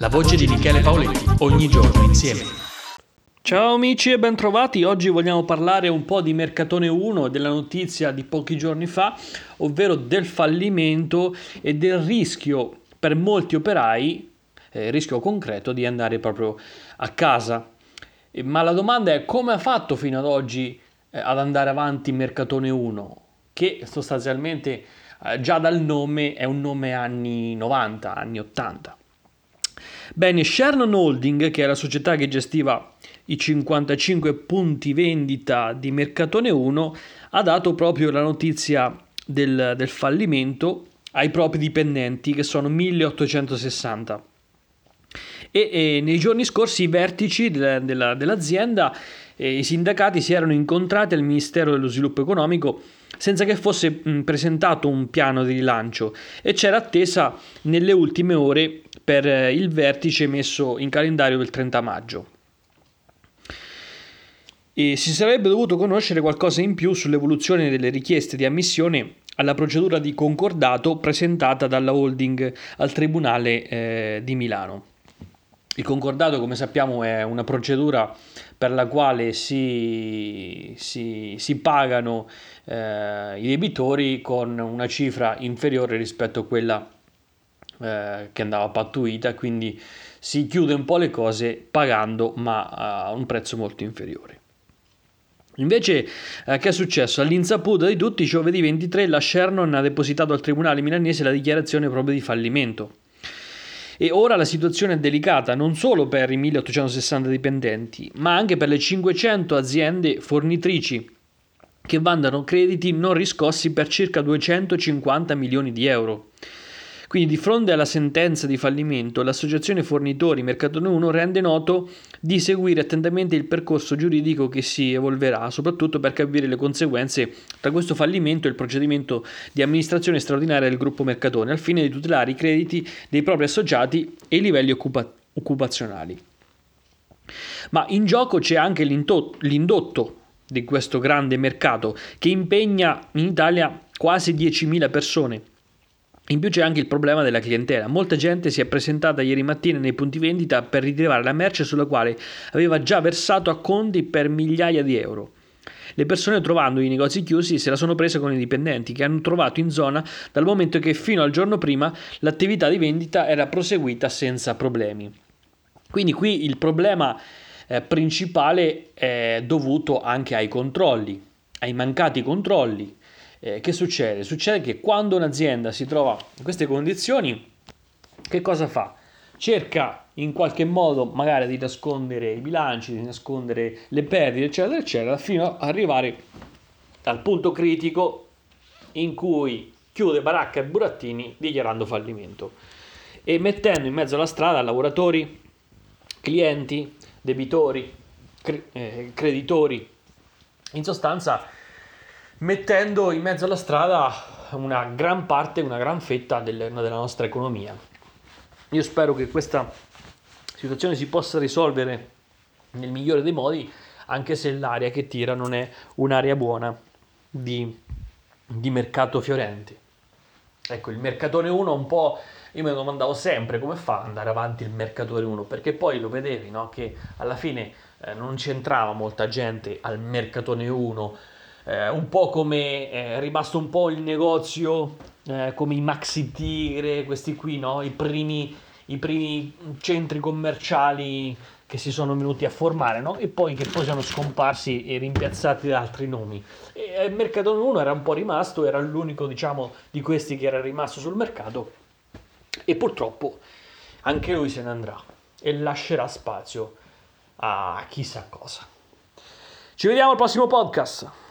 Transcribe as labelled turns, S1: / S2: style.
S1: La voce di Michele Paoletti, ogni giorno insieme.
S2: Ciao amici e bentrovati, oggi vogliamo parlare un po' di Mercatone 1 e della notizia di pochi giorni fa, ovvero del fallimento e del rischio per molti operai, eh, rischio concreto di andare proprio a casa. Ma la domanda è come ha fatto fino ad oggi eh, ad andare avanti Mercatone 1, che sostanzialmente eh, già dal nome è un nome anni 90, anni 80. Bene, Shernon Holding, che è la società che gestiva i 55 punti vendita di Mercatone 1, ha dato proprio la notizia del, del fallimento ai propri dipendenti, che sono 1860. E, e nei giorni scorsi i vertici della, della, dell'azienda e i sindacati si erano incontrati al Ministero dello Sviluppo Economico senza che fosse presentato un piano di rilancio e c'era attesa nelle ultime ore per eh, il vertice messo in calendario il 30 maggio. E si sarebbe dovuto conoscere qualcosa in più sull'evoluzione delle richieste di ammissione alla procedura di concordato presentata dalla holding al Tribunale eh, di Milano. Il concordato, come sappiamo, è una procedura per la quale si, si, si pagano eh, i debitori con una cifra inferiore rispetto a quella eh, che andava pattuita, quindi si chiude un po' le cose pagando ma a un prezzo molto inferiore. Invece, eh, che è successo? All'insaputa di tutti, giovedì 23 la Shernon ha depositato al tribunale milanese la dichiarazione proprio di fallimento. E ora la situazione è delicata non solo per i 1860 dipendenti, ma anche per le 500 aziende fornitrici che vandano crediti non riscossi per circa 250 milioni di euro. Quindi di fronte alla sentenza di fallimento, l'associazione fornitori Mercatone 1 rende noto di seguire attentamente il percorso giuridico che si evolverà, soprattutto per capire le conseguenze tra questo fallimento e il procedimento di amministrazione straordinaria del gruppo Mercatone, al fine di tutelare i crediti dei propri associati e i livelli occupa- occupazionali. Ma in gioco c'è anche l'indotto di questo grande mercato che impegna in Italia quasi 10.000 persone in più c'è anche il problema della clientela. Molta gente si è presentata ieri mattina nei punti vendita per ritirare la merce sulla quale aveva già versato a conti per migliaia di euro. Le persone trovando i negozi chiusi se la sono presa con i dipendenti che hanno trovato in zona dal momento che fino al giorno prima l'attività di vendita era proseguita senza problemi. Quindi qui il problema eh, principale è dovuto anche ai controlli, ai mancati controlli eh, che succede? Succede che quando un'azienda si trova in queste condizioni, che cosa fa? Cerca in qualche modo magari di nascondere i bilanci, di nascondere le perdite, eccetera, eccetera, fino ad arrivare al punto critico in cui chiude baracca e burattini dichiarando fallimento e mettendo in mezzo alla strada lavoratori, clienti, debitori, eh, creditori, in sostanza mettendo in mezzo alla strada una gran parte, una gran fetta del, della nostra economia. Io spero che questa situazione si possa risolvere nel migliore dei modi, anche se l'area che tira non è un'area buona di, di mercato fiorente. Ecco, il mercatone 1 un po', io mi domandavo sempre come fa ad andare avanti il mercatore 1, perché poi lo vedevi, no? che alla fine eh, non c'entrava molta gente al mercatone 1, eh, un po' come eh, è rimasto un po' il negozio eh, come i Maxi Tigre, questi qui, no? I primi, I primi centri commerciali che si sono venuti a formare, no? E poi che poi sono scomparsi e rimpiazzati da altri nomi. E il Mercatone 1 era un po' rimasto, era l'unico, diciamo, di questi che era rimasto sul mercato e purtroppo anche lui se ne andrà e lascerà spazio a chissà cosa. Ci vediamo al prossimo podcast.